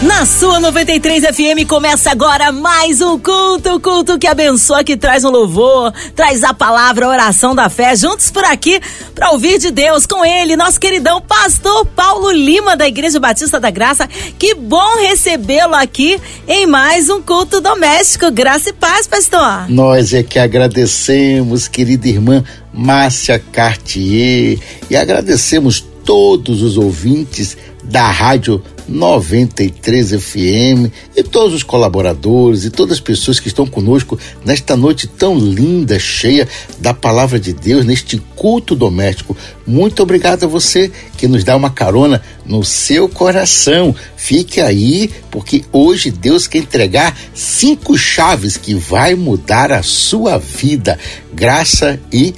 Na sua 93 FM começa agora mais um culto, culto que abençoa, que traz um louvor, traz a palavra, a oração da fé, juntos por aqui para ouvir de Deus com ele, nosso queridão pastor Paulo Lima da Igreja Batista da Graça. Que bom recebê-lo aqui em mais um culto doméstico. Graça e paz, pastor. Nós é que agradecemos, querida irmã Márcia Cartier, e agradecemos todos os ouvintes da Rádio 93 FM e todos os colaboradores e todas as pessoas que estão conosco nesta noite tão linda, cheia da palavra de Deus, neste culto doméstico. Muito obrigado a você que nos dá uma carona no seu coração. Fique aí, porque hoje Deus quer entregar cinco chaves que vai mudar a sua vida. Graça e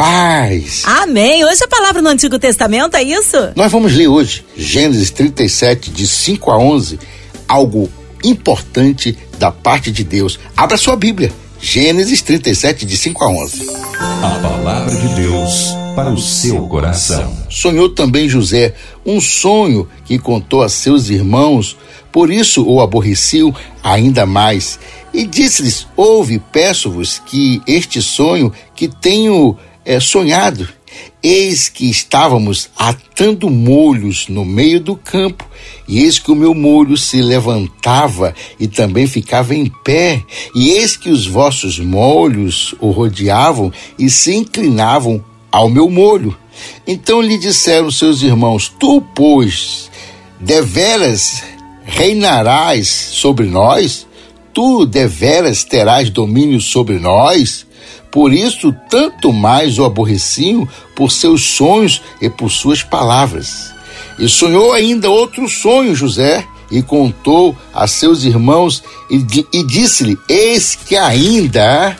paz. Amém. Hoje a palavra no Antigo Testamento é isso? Nós vamos ler hoje Gênesis 37, de 5 a 11, algo importante da parte de Deus. Abra sua Bíblia. Gênesis 37, de 5 a 11. A palavra de Deus para o seu coração. Sonhou também José um sonho que contou a seus irmãos, por isso o aborreciam ainda mais. E disse-lhes: Ouve, peço-vos que este sonho que tenho é, sonhado. Eis que estávamos atando molhos no meio do campo, e eis que o meu molho se levantava e também ficava em pé, e eis que os vossos molhos o rodeavam e se inclinavam ao meu molho. Então lhe disseram seus irmãos: Tu, pois, deveras reinarás sobre nós? Tu deveras terás domínio sobre nós? Por isso, tanto mais o aborreciam por seus sonhos e por suas palavras. E sonhou ainda outro sonho, José, e contou a seus irmãos e, e disse-lhe: Eis que ainda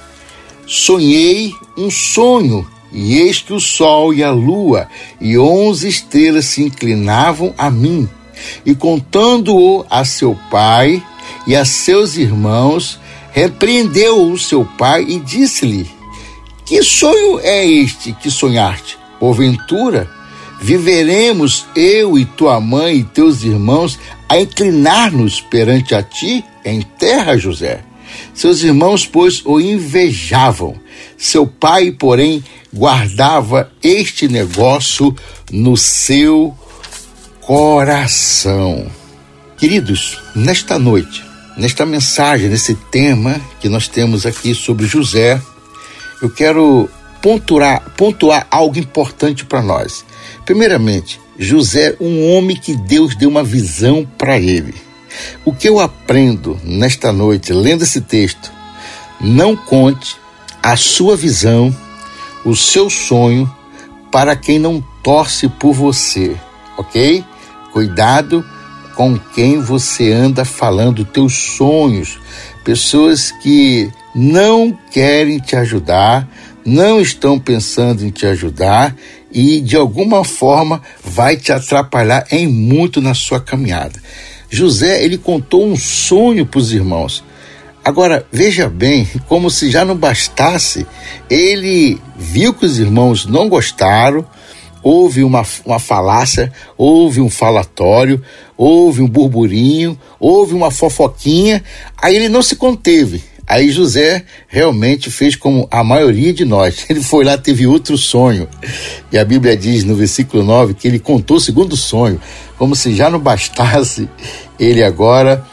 sonhei um sonho, e eis que o sol e a lua e onze estrelas se inclinavam a mim. E contando-o a seu pai e a seus irmãos, repreendeu o seu pai e disse-lhe: que sonho é este que sonhaste? Porventura, viveremos eu e tua mãe e teus irmãos a inclinar-nos perante a ti em terra, José? Seus irmãos, pois, o invejavam. Seu pai, porém, guardava este negócio no seu coração. Queridos, nesta noite, nesta mensagem, nesse tema que nós temos aqui sobre José, eu quero pontuar, pontuar algo importante para nós. Primeiramente, José, um homem que Deus deu uma visão para ele. O que eu aprendo nesta noite, lendo esse texto, não conte a sua visão, o seu sonho para quem não torce por você, ok? Cuidado com quem você anda falando teus sonhos, pessoas que não querem te ajudar, não estão pensando em te ajudar e de alguma forma vai te atrapalhar em muito na sua caminhada. José, ele contou um sonho para os irmãos. Agora, veja bem, como se já não bastasse, ele viu que os irmãos não gostaram, houve uma, uma falácia, houve um falatório, houve um burburinho, houve uma fofoquinha, aí ele não se conteve. Aí José realmente fez como a maioria de nós. Ele foi lá, teve outro sonho. E a Bíblia diz no versículo 9 que ele contou o segundo sonho, como se já não bastasse, ele agora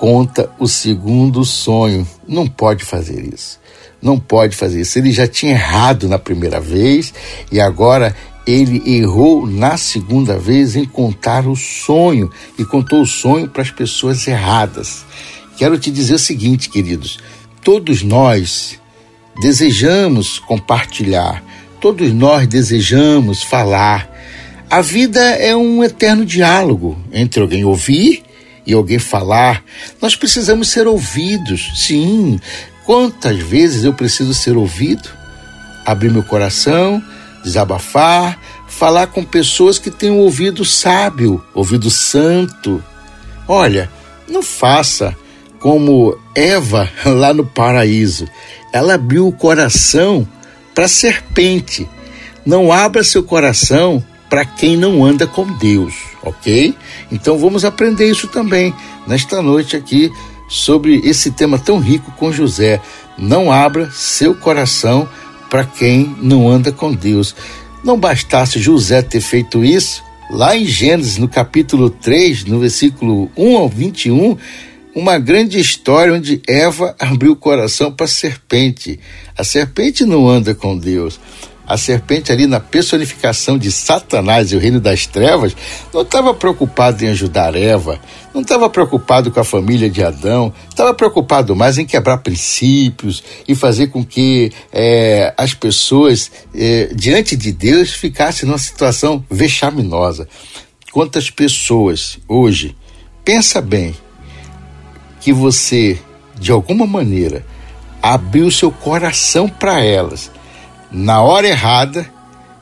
conta o segundo sonho. Não pode fazer isso. Não pode fazer isso. Ele já tinha errado na primeira vez e agora ele errou na segunda vez em contar o sonho e contou o sonho para as pessoas erradas. Quero te dizer o seguinte, queridos: todos nós desejamos compartilhar, todos nós desejamos falar. A vida é um eterno diálogo entre alguém ouvir e alguém falar. Nós precisamos ser ouvidos, sim. Quantas vezes eu preciso ser ouvido? Abrir meu coração, desabafar, falar com pessoas que têm um ouvido sábio, ouvido santo. Olha, não faça como Eva lá no paraíso. Ela abriu o coração para a serpente. Não abra seu coração para quem não anda com Deus, ok? Então vamos aprender isso também nesta noite aqui sobre esse tema tão rico com José. Não abra seu coração para quem não anda com Deus. Não bastasse José ter feito isso, lá em Gênesis, no capítulo 3, no versículo 1 ao 21, uma grande história onde Eva abriu o coração para a serpente. A serpente não anda com Deus a serpente ali na personificação de Satanás e o reino das trevas, não estava preocupado em ajudar Eva, não estava preocupado com a família de Adão, estava preocupado mais em quebrar princípios e fazer com que é, as pessoas é, diante de Deus ficassem numa situação vexaminosa. Quantas pessoas hoje, pensa bem, que você, de alguma maneira, abriu seu coração para elas na hora errada,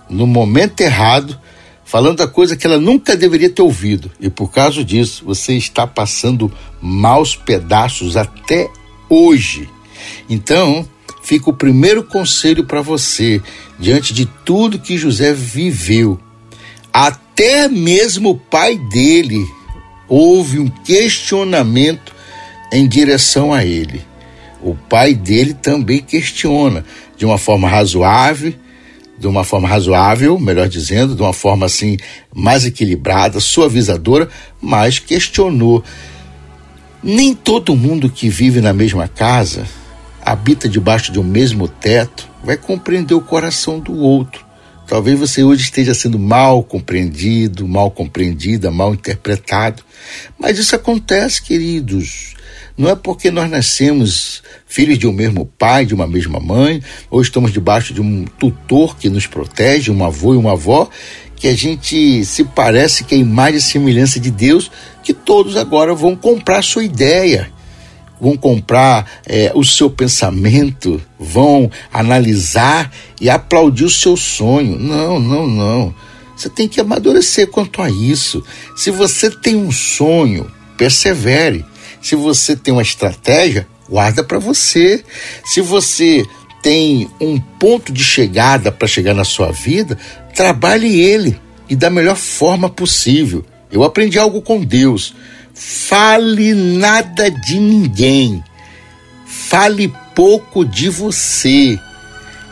no momento errado, falando a coisa que ela nunca deveria ter ouvido. E por causa disso, você está passando maus pedaços até hoje. Então, fica o primeiro conselho para você, diante de tudo que José viveu. Até mesmo o pai dele houve um questionamento em direção a ele. O pai dele também questiona de uma forma razoável, de uma forma razoável, melhor dizendo, de uma forma assim mais equilibrada, suavizadora, mas questionou. Nem todo mundo que vive na mesma casa, habita debaixo de um mesmo teto, vai compreender o coração do outro. Talvez você hoje esteja sendo mal compreendido, mal compreendida, mal interpretado. Mas isso acontece, queridos. Não é porque nós nascemos filhos de um mesmo pai, de uma mesma mãe, ou estamos debaixo de um tutor que nos protege, um avô e uma avó, que a gente se parece que é imagem e semelhança de Deus, que todos agora vão comprar a sua ideia, vão comprar é, o seu pensamento, vão analisar e aplaudir o seu sonho. Não, não, não. Você tem que amadurecer quanto a isso. Se você tem um sonho, persevere. Se você tem uma estratégia, guarda para você. Se você tem um ponto de chegada para chegar na sua vida, trabalhe ele e da melhor forma possível. Eu aprendi algo com Deus. Fale nada de ninguém. Fale pouco de você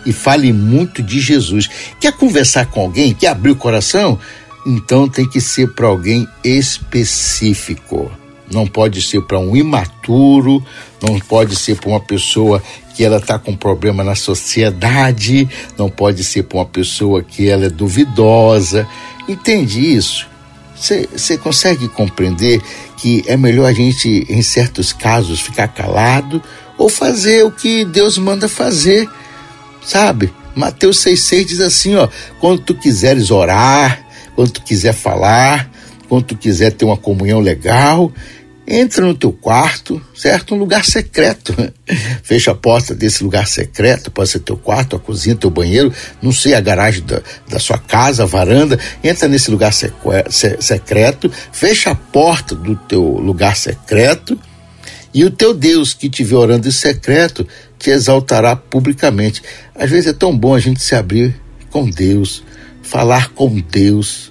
e fale muito de Jesus. Quer conversar com alguém? Quer abrir o coração? Então tem que ser para alguém específico não pode ser para um imaturo, não pode ser para uma pessoa que ela está com problema na sociedade, não pode ser para uma pessoa que ela é duvidosa. Entende isso? Você consegue compreender que é melhor a gente, em certos casos, ficar calado ou fazer o que Deus manda fazer, sabe? Mateus 6,6 diz assim: ó, quando tu quiseres orar, quando tu quiser falar, quando tu quiser ter uma comunhão legal, entra no teu quarto, certo? Um lugar secreto. Fecha a porta desse lugar secreto, pode ser teu quarto, a cozinha, teu banheiro, não sei, a garagem da, da sua casa, a varanda. Entra nesse lugar secreto, fecha a porta do teu lugar secreto e o teu Deus que te vê orando em secreto te exaltará publicamente. Às vezes é tão bom a gente se abrir com Deus, falar com Deus,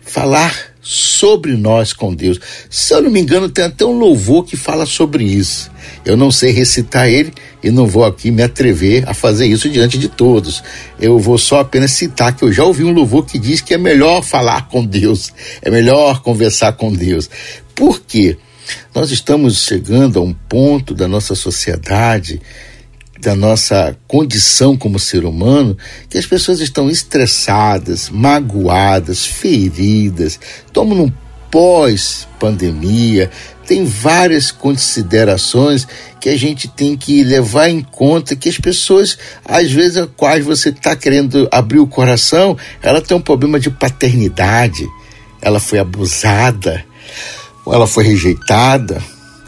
falar sobre nós com Deus. Se eu não me engano, tem até um louvor que fala sobre isso. Eu não sei recitar ele e não vou aqui me atrever a fazer isso diante de todos. Eu vou só apenas citar que eu já ouvi um louvor que diz que é melhor falar com Deus, é melhor conversar com Deus. Por quê? Nós estamos chegando a um ponto da nossa sociedade da nossa condição como ser humano, que as pessoas estão estressadas, magoadas, feridas, estamos num pós-pandemia, tem várias considerações que a gente tem que levar em conta que as pessoas, às vezes, a quais você está querendo abrir o coração, ela tem um problema de paternidade, ela foi abusada, ou ela foi rejeitada,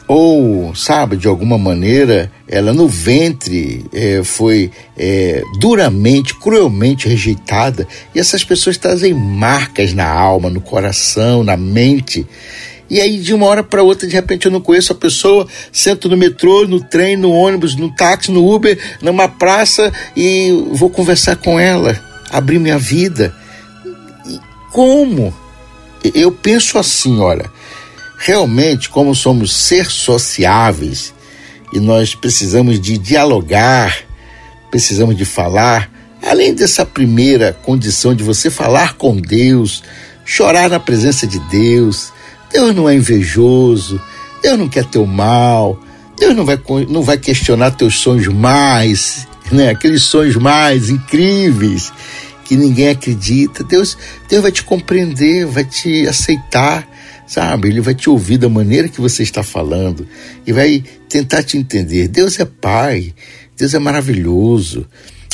ou, sabe, de alguma maneira, ela no ventre é, foi é, duramente, cruelmente rejeitada, e essas pessoas trazem marcas na alma, no coração, na mente. E aí, de uma hora para outra, de repente, eu não conheço a pessoa, sento no metrô, no trem, no ônibus, no táxi, no Uber, numa praça e vou conversar com ela, abrir minha vida. E como? Eu penso assim, olha, realmente, como somos ser sociáveis e nós precisamos de dialogar, precisamos de falar, além dessa primeira condição de você falar com Deus, chorar na presença de Deus, Deus não é invejoso, Deus não quer teu mal, Deus não vai, não vai questionar teus sonhos mais, né? aqueles sonhos mais incríveis que ninguém acredita. Deus, Deus vai te compreender, vai te aceitar, sabe? Ele vai te ouvir da maneira que você está falando e vai tentar te entender. Deus é Pai, Deus é maravilhoso.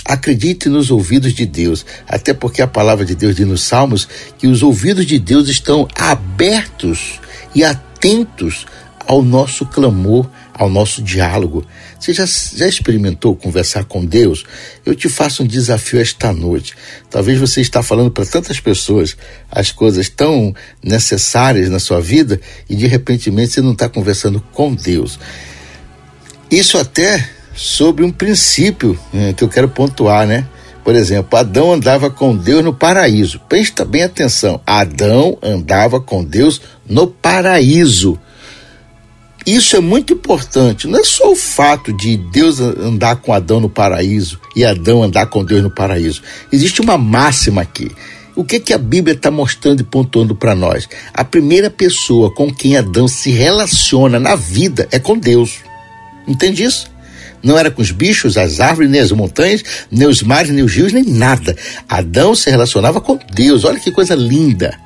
Acredite nos ouvidos de Deus, até porque a palavra de Deus diz nos Salmos que os ouvidos de Deus estão abertos e atentos ao nosso clamor, ao nosso diálogo. Você já, já experimentou conversar com Deus? Eu te faço um desafio esta noite. Talvez você está falando para tantas pessoas as coisas tão necessárias na sua vida e de repente você não está conversando com Deus. Isso até sobre um princípio né, que eu quero pontuar, né? Por exemplo, Adão andava com Deus no paraíso. Presta bem atenção. Adão andava com Deus no paraíso. Isso é muito importante. Não é só o fato de Deus andar com Adão no paraíso e Adão andar com Deus no paraíso. Existe uma máxima aqui. O que que a Bíblia está mostrando e pontuando para nós? A primeira pessoa com quem Adão se relaciona na vida é com Deus. Entende isso? Não era com os bichos, as árvores, nem as montanhas, nem os mares, nem os rios, nem nada. Adão se relacionava com Deus. Olha que coisa linda.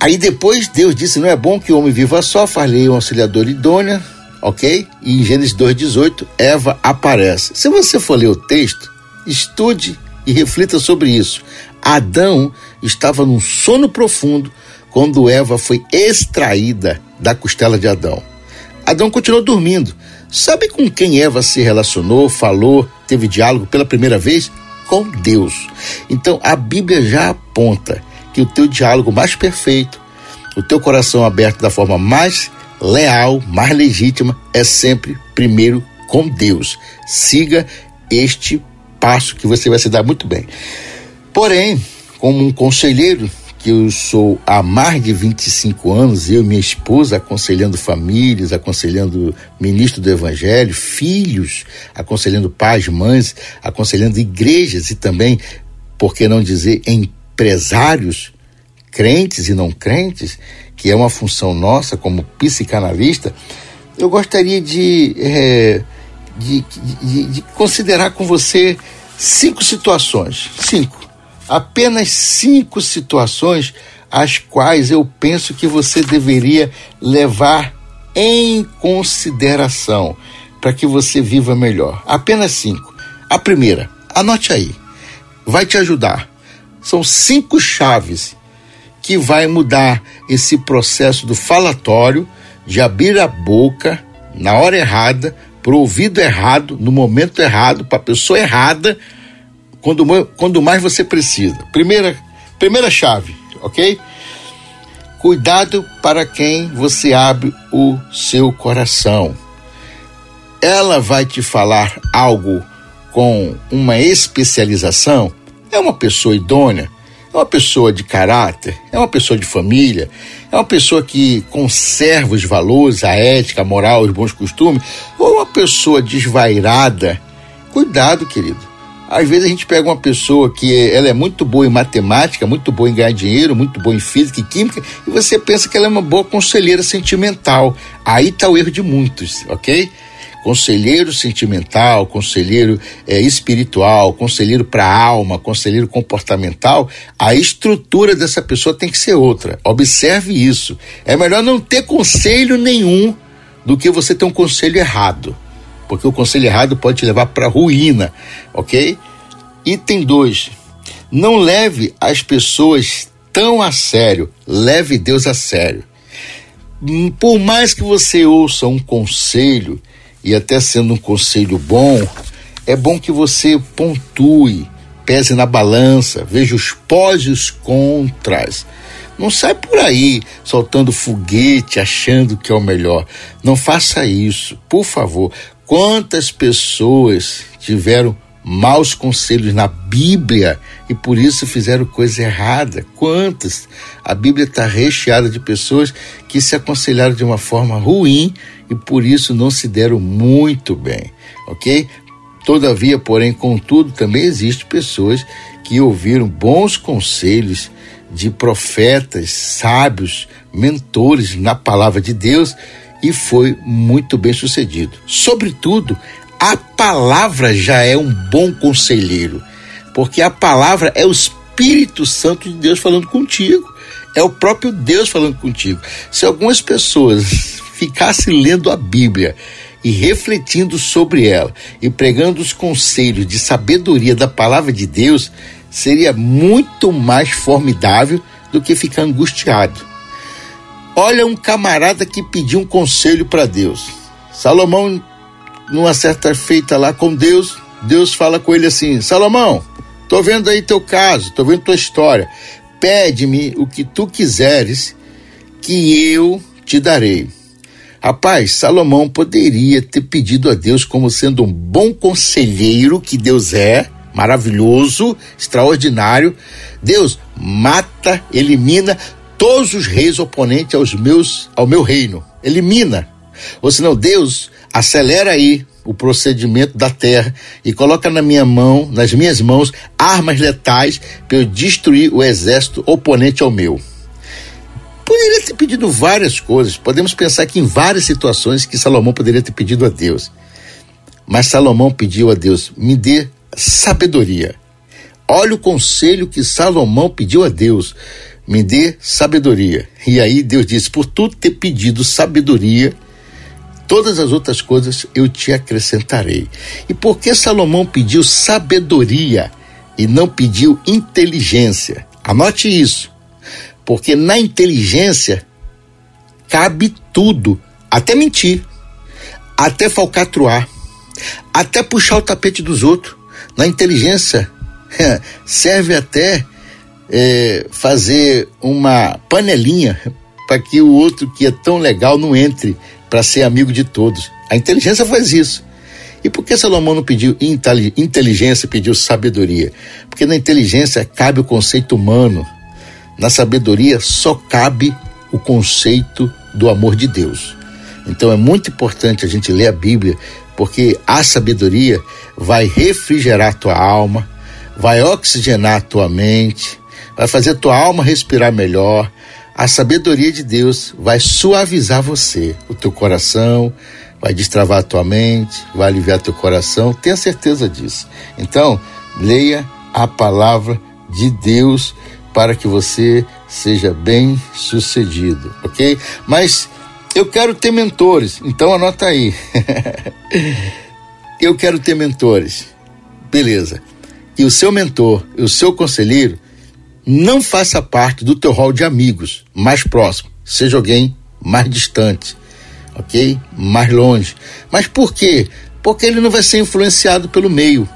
Aí depois Deus disse: Não é bom que o homem viva só, falei um auxiliador idôneo, ok? E em Gênesis 2,18, Eva aparece. Se você for ler o texto, estude e reflita sobre isso. Adão estava num sono profundo quando Eva foi extraída da costela de Adão. Adão continuou dormindo, Sabe com quem Eva se relacionou, falou, teve diálogo pela primeira vez? Com Deus. Então a Bíblia já aponta que o teu diálogo mais perfeito, o teu coração aberto da forma mais leal, mais legítima, é sempre primeiro com Deus. Siga este passo que você vai se dar muito bem. Porém, como um conselheiro, que eu sou há mais de 25 anos, eu e minha esposa aconselhando famílias, aconselhando ministro do Evangelho, filhos, aconselhando pais, mães, aconselhando igrejas e também, por que não dizer, empresários, crentes e não crentes, que é uma função nossa como psicanalista, eu gostaria de, é, de, de, de considerar com você cinco situações. Cinco apenas cinco situações as quais eu penso que você deveria levar em consideração para que você viva melhor. Apenas cinco. A primeira, anote aí, vai te ajudar. São cinco chaves que vai mudar esse processo do falatório, de abrir a boca na hora errada, para o ouvido errado, no momento errado, para a pessoa errada quando, quando mais você precisa. Primeira, primeira chave, ok? Cuidado para quem você abre o seu coração. Ela vai te falar algo com uma especialização? É uma pessoa idônea? É uma pessoa de caráter? É uma pessoa de família? É uma pessoa que conserva os valores, a ética, a moral, os bons costumes? Ou uma pessoa desvairada? Cuidado, querido. Às vezes a gente pega uma pessoa que ela é muito boa em matemática, muito boa em ganhar dinheiro, muito boa em física e química, e você pensa que ela é uma boa conselheira sentimental. Aí está o erro de muitos, ok? Conselheiro sentimental, conselheiro é, espiritual, conselheiro para alma, conselheiro comportamental, a estrutura dessa pessoa tem que ser outra. Observe isso. É melhor não ter conselho nenhum do que você ter um conselho errado porque o conselho errado pode te levar para ruína, ok? Item 2. Não leve as pessoas tão a sério, leve Deus a sério. Hum, por mais que você ouça um conselho, e até sendo um conselho bom, é bom que você pontue, pese na balança, veja os pós e os contras. Não sai por aí soltando foguete, achando que é o melhor. Não faça isso, por favor. Quantas pessoas tiveram maus conselhos na Bíblia e por isso fizeram coisa errada. Quantas? A Bíblia está recheada de pessoas que se aconselharam de uma forma ruim e por isso não se deram muito bem, ok? Todavia, porém, contudo, também existem pessoas que ouviram bons conselhos de profetas, sábios, mentores na palavra de Deus e foi muito bem sucedido. Sobretudo, a palavra já é um bom conselheiro, porque a palavra é o Espírito Santo de Deus falando contigo, é o próprio Deus falando contigo. Se algumas pessoas ficassem lendo a Bíblia e refletindo sobre ela e pregando os conselhos de sabedoria da palavra de Deus, seria muito mais formidável do que ficar angustiado. Olha um camarada que pediu um conselho para Deus. Salomão numa certa feita lá com Deus, Deus fala com ele assim: Salomão, tô vendo aí teu caso, tô vendo tua história. Pede-me o que tu quiseres, que eu te darei. Rapaz, Salomão poderia ter pedido a Deus como sendo um bom conselheiro que Deus é, maravilhoso, extraordinário. Deus mata, elimina todos os reis oponentes aos meus, ao meu reino. Elimina. Ou senão, Deus acelera aí o procedimento da terra e coloca na minha mão, nas minhas mãos, armas letais para eu destruir o exército oponente ao meu. Poderia ter pedido várias coisas, podemos pensar que em várias situações que Salomão poderia ter pedido a Deus. Mas Salomão pediu a Deus: me dê sabedoria. Olha o conselho que Salomão pediu a Deus: me dê sabedoria. E aí Deus disse: por tu ter pedido sabedoria, todas as outras coisas eu te acrescentarei. E por que Salomão pediu sabedoria e não pediu inteligência? Anote isso. Porque na inteligência cabe tudo, até mentir, até falcatruar, até puxar o tapete dos outros. Na inteligência serve até é, fazer uma panelinha para que o outro que é tão legal não entre para ser amigo de todos. A inteligência faz isso. E por que Salomão não pediu inteligência, pediu sabedoria? Porque na inteligência cabe o conceito humano, na sabedoria só cabe o conceito do amor de Deus. Então é muito importante a gente ler a Bíblia, porque a sabedoria vai refrigerar tua alma, vai oxigenar tua mente, vai fazer tua alma respirar melhor, a sabedoria de Deus vai suavizar você, o teu coração, vai destravar a tua mente, vai aliviar teu coração, tenha certeza disso. Então, leia a palavra de Deus para que você seja bem sucedido, ok? Mas eu quero ter mentores, então anota aí. eu quero ter mentores, beleza. E o seu mentor, o seu conselheiro, não faça parte do teu rol de amigos mais próximo, seja alguém mais distante, ok? Mais longe. Mas por quê? Porque ele não vai ser influenciado pelo meio,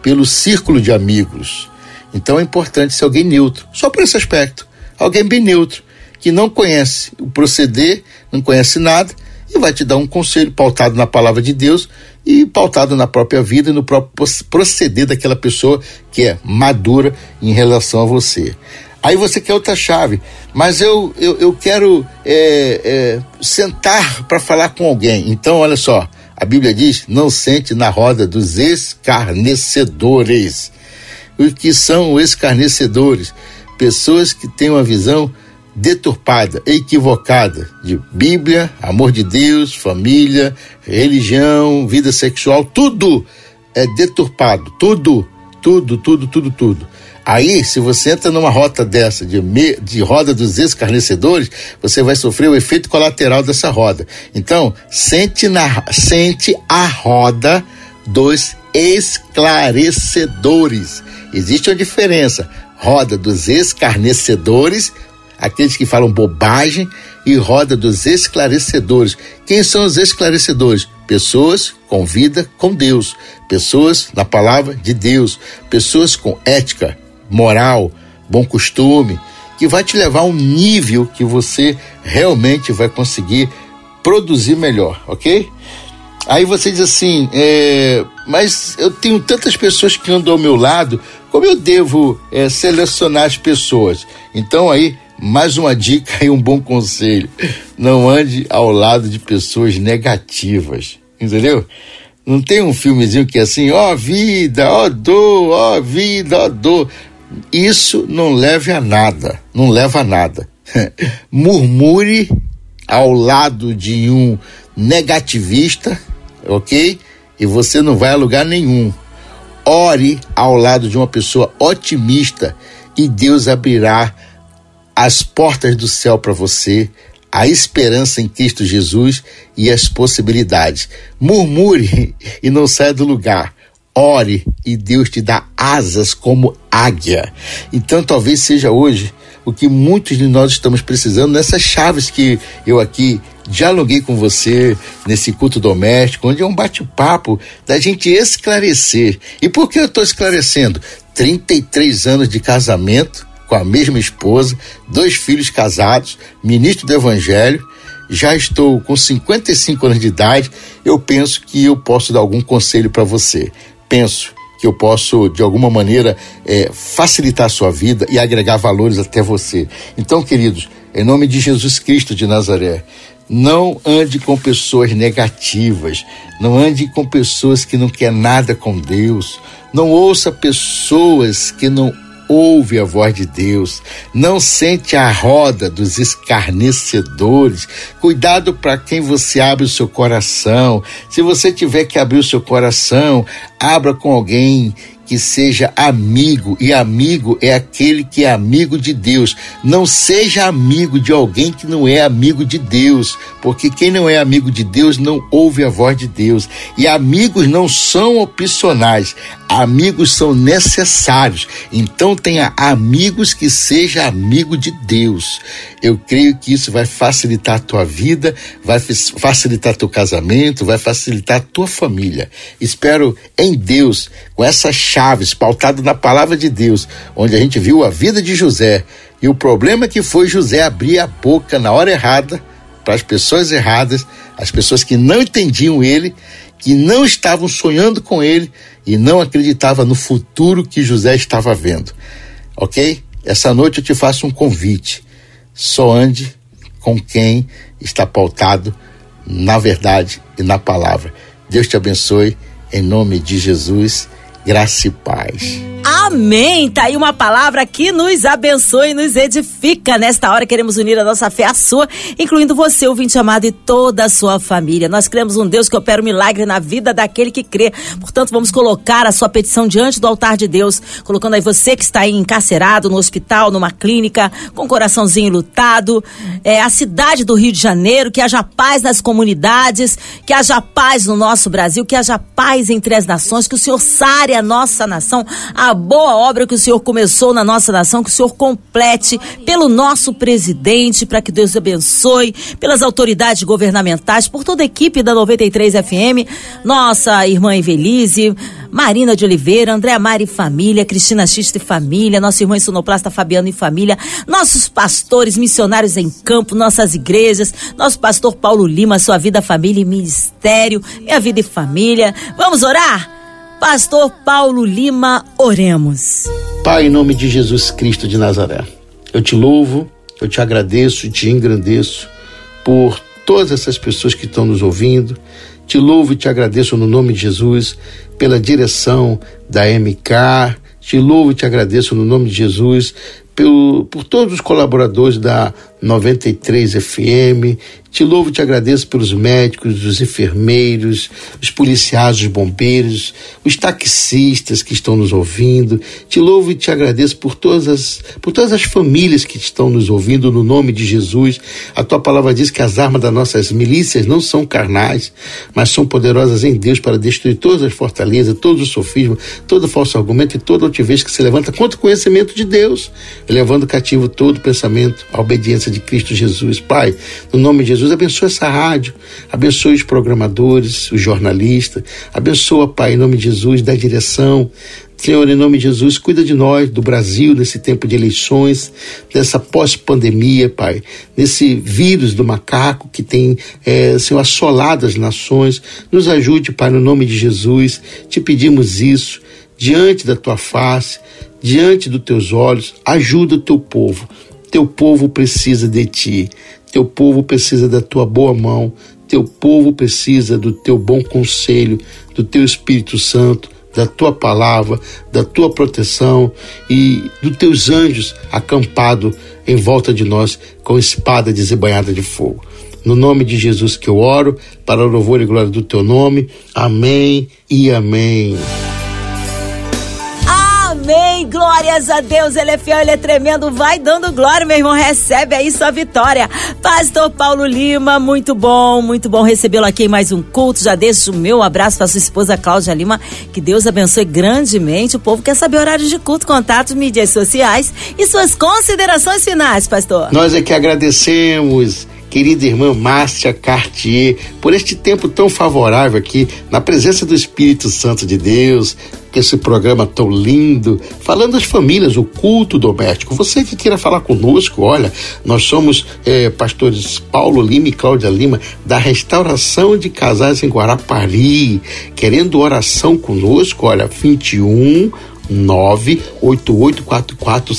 pelo círculo de amigos. Então é importante ser alguém neutro, só por esse aspecto. Alguém bem neutro, que não conhece o proceder, não conhece nada e vai te dar um conselho pautado na palavra de Deus e pautado na própria vida e no próprio proceder daquela pessoa que é madura em relação a você. Aí você quer outra chave, mas eu, eu, eu quero é, é, sentar para falar com alguém. Então, olha só, a Bíblia diz: não sente na roda dos escarnecedores. O que são escarnecedores? Pessoas que têm uma visão deturpada, equivocada de Bíblia, amor de Deus, família, religião, vida sexual, tudo é deturpado, tudo, tudo, tudo, tudo, tudo. Aí, se você entra numa rota dessa, de, me, de roda dos escarnecedores, você vai sofrer o efeito colateral dessa roda. Então, sente, na, sente a roda dos esclarecedores. Existe uma diferença. Roda dos escarnecedores aqueles que falam bobagem e roda dos esclarecedores. Quem são os esclarecedores? Pessoas com vida com Deus, pessoas na palavra de Deus, pessoas com ética, moral, bom costume, que vai te levar a um nível que você realmente vai conseguir produzir melhor, ok? Aí você diz assim, é, mas eu tenho tantas pessoas que andam ao meu lado, como eu devo é, selecionar as pessoas? Então aí, mais uma dica e um bom conselho: não ande ao lado de pessoas negativas, entendeu? Não tem um filmezinho que é assim, ó oh, vida, ó oh, dor, ó oh, vida, ó dor. Isso não leva a nada, não leva a nada. Murmure ao lado de um negativista, ok? E você não vai a lugar nenhum. Ore ao lado de uma pessoa otimista e Deus abrirá as portas do céu para você, a esperança em Cristo Jesus e as possibilidades. Murmure e não saia do lugar. Ore e Deus te dá asas como águia. Então talvez seja hoje o que muitos de nós estamos precisando nessas chaves que eu aqui dialoguei com você nesse culto doméstico, onde é um bate-papo da gente esclarecer. E por que eu estou esclarecendo? 33 anos de casamento com a mesma esposa, dois filhos casados, ministro do Evangelho. Já estou com 55 anos de idade. Eu penso que eu posso dar algum conselho para você. Penso que eu posso, de alguma maneira, é, facilitar a sua vida e agregar valores até você. Então, queridos, em nome de Jesus Cristo de Nazaré, não ande com pessoas negativas, não ande com pessoas que não quer nada com Deus, não ouça pessoas que não ouve a voz de Deus, não sente a roda dos escarnecedores. Cuidado para quem você abre o seu coração. Se você tiver que abrir o seu coração, abra com alguém que seja amigo, e amigo é aquele que é amigo de Deus. Não seja amigo de alguém que não é amigo de Deus, porque quem não é amigo de Deus não ouve a voz de Deus. E amigos não são opcionais, amigos são necessários. Então tenha amigos que seja amigo de Deus. Eu creio que isso vai facilitar a tua vida, vai facilitar teu casamento, vai facilitar a tua família. Espero em Deus, com essas chaves pautado na palavra de Deus, onde a gente viu a vida de José. E o problema que foi José abrir a boca na hora errada para as pessoas erradas, as pessoas que não entendiam ele, que não estavam sonhando com ele e não acreditavam no futuro que José estava vendo. Ok? Essa noite eu te faço um convite só ande com quem está pautado na verdade e na palavra. Deus te abençoe, em nome de Jesus, graça e paz. Amém! Tá aí uma palavra que nos abençoa e nos edifica. Nesta hora queremos unir a nossa fé à sua, incluindo você, ouvinte amado, e toda a sua família. Nós cremos um Deus que opera um milagre na vida daquele que crê. Portanto, vamos colocar a sua petição diante do altar de Deus, colocando aí você que está aí encarcerado no hospital, numa clínica, com o coraçãozinho lutado, é, a cidade do Rio de Janeiro, que haja paz nas comunidades, que haja paz no nosso Brasil, que haja paz entre as nações, que o Senhor sare a nossa nação, a boa obra que o Senhor começou na nossa nação, que o Senhor complete pelo nosso presidente, para que Deus abençoe, pelas autoridades governamentais, por toda a equipe da 93 FM, nossa irmã Evelise, Marina de Oliveira, Andréa Mari e família, Cristina Xista e família, nossa irmã sonoplasta Fabiano e família, nossos pastores missionários em campo, nossas igrejas, nosso pastor Paulo Lima, sua vida, família e ministério, minha vida e família. Vamos orar? Pastor Paulo Lima, oremos. Pai, em nome de Jesus Cristo de Nazaré, eu te louvo, eu te agradeço, te engrandeço por todas essas pessoas que estão nos ouvindo. Te louvo e te agradeço no nome de Jesus pela direção da MK. Te louvo e te agradeço no nome de Jesus por, por todos os colaboradores da 93 FM. Te louvo e te agradeço pelos médicos, os enfermeiros, os policiais, os bombeiros, os taxistas que estão nos ouvindo. Te louvo e te agradeço por todas as, por todas as famílias que estão nos ouvindo no nome de Jesus. A tua palavra diz que as armas das nossas milícias não são carnais, mas são poderosas em Deus para destruir todas as fortalezas, todos os sofismas, todo falso argumento e toda altivez que se levanta contra o conhecimento de Deus, levando cativo todo pensamento à obediência graça de Cristo Jesus. Pai, no nome de Jesus, abençoa essa rádio, abençoe os programadores, os jornalistas, abençoa, Pai, em nome de Jesus, da direção, Senhor, em nome de Jesus, cuida de nós, do Brasil, nesse tempo de eleições, dessa pós-pandemia, Pai, nesse vírus do macaco que tem, é, Senhor, assolado as nações. Nos ajude, Pai, no nome de Jesus. Te pedimos isso diante da tua face, diante dos teus olhos. Ajuda o teu povo. Teu povo precisa de ti. Teu povo precisa da tua boa mão. Teu povo precisa do teu bom conselho, do teu Espírito Santo da tua palavra, da tua proteção e dos teus anjos acampado em volta de nós com espada desembanhada de fogo. No nome de Jesus que eu oro, para o louvor e glória do teu nome. Amém e amém. Amém. Glórias a Deus. Ele é fiel, ele é tremendo. Vai dando glória, meu irmão. Recebe aí sua vitória. Pastor Paulo Lima, muito bom, muito bom recebê-lo aqui em mais um culto. Já deixo o meu abraço para sua esposa Cláudia Lima. Que Deus abençoe grandemente. O povo quer saber horários de culto, contatos, mídias sociais e suas considerações finais, pastor. Nós é que agradecemos querida irmã Márcia Cartier, por este tempo tão favorável aqui, na presença do Espírito Santo de Deus, esse programa tão lindo, falando das famílias, o culto doméstico. Você que queira falar conosco, olha, nós somos é, pastores Paulo Lima e Cláudia Lima, da restauração de casais em Guarapari, querendo oração conosco, olha, 21 98844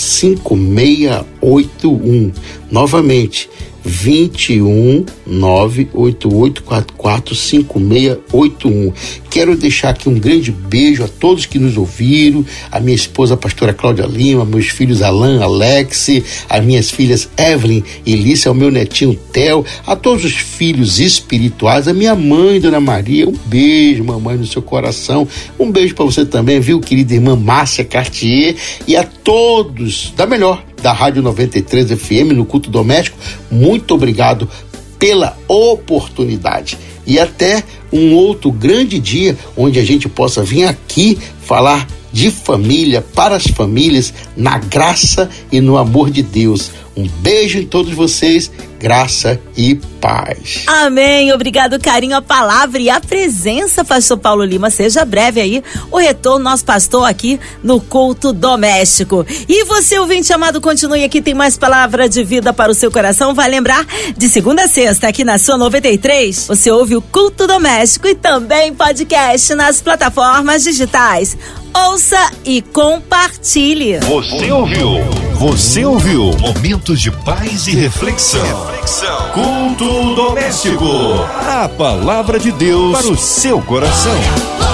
5681. Novamente, 21 988445681. Quero deixar aqui um grande beijo a todos que nos ouviram, a minha esposa a pastora Cláudia Lima, meus filhos Alan, Alex, as minhas filhas Evelyn e Lícia, o meu netinho Theo, a todos os filhos espirituais, a minha mãe, Dona Maria, um beijo, mamãe, no seu coração. Um beijo para você também, viu, querida irmã Márcia Cartier e a todos da melhor da Rádio 93 FM no culto doméstico. Muito obrigado pela oportunidade. E até um outro grande dia onde a gente possa vir aqui falar de família para as famílias na graça e no amor de Deus. Um beijo em todos vocês, graça e paz. Amém. Obrigado, carinho, a palavra e a presença, pastor Paulo Lima. Seja breve aí o retorno nosso pastor aqui no culto doméstico. E você, ouvinte amado, continue aqui, tem mais palavra de vida para o seu coração. Vai lembrar, de segunda a sexta, aqui na sua 93, você ouve o culto doméstico e também podcast nas plataformas digitais. Ouça e compartilhe. Você ouviu? Você ouviu? Momentos de paz e reflexão. Reflexão. Culto doméstico. A palavra de Deus para o seu coração.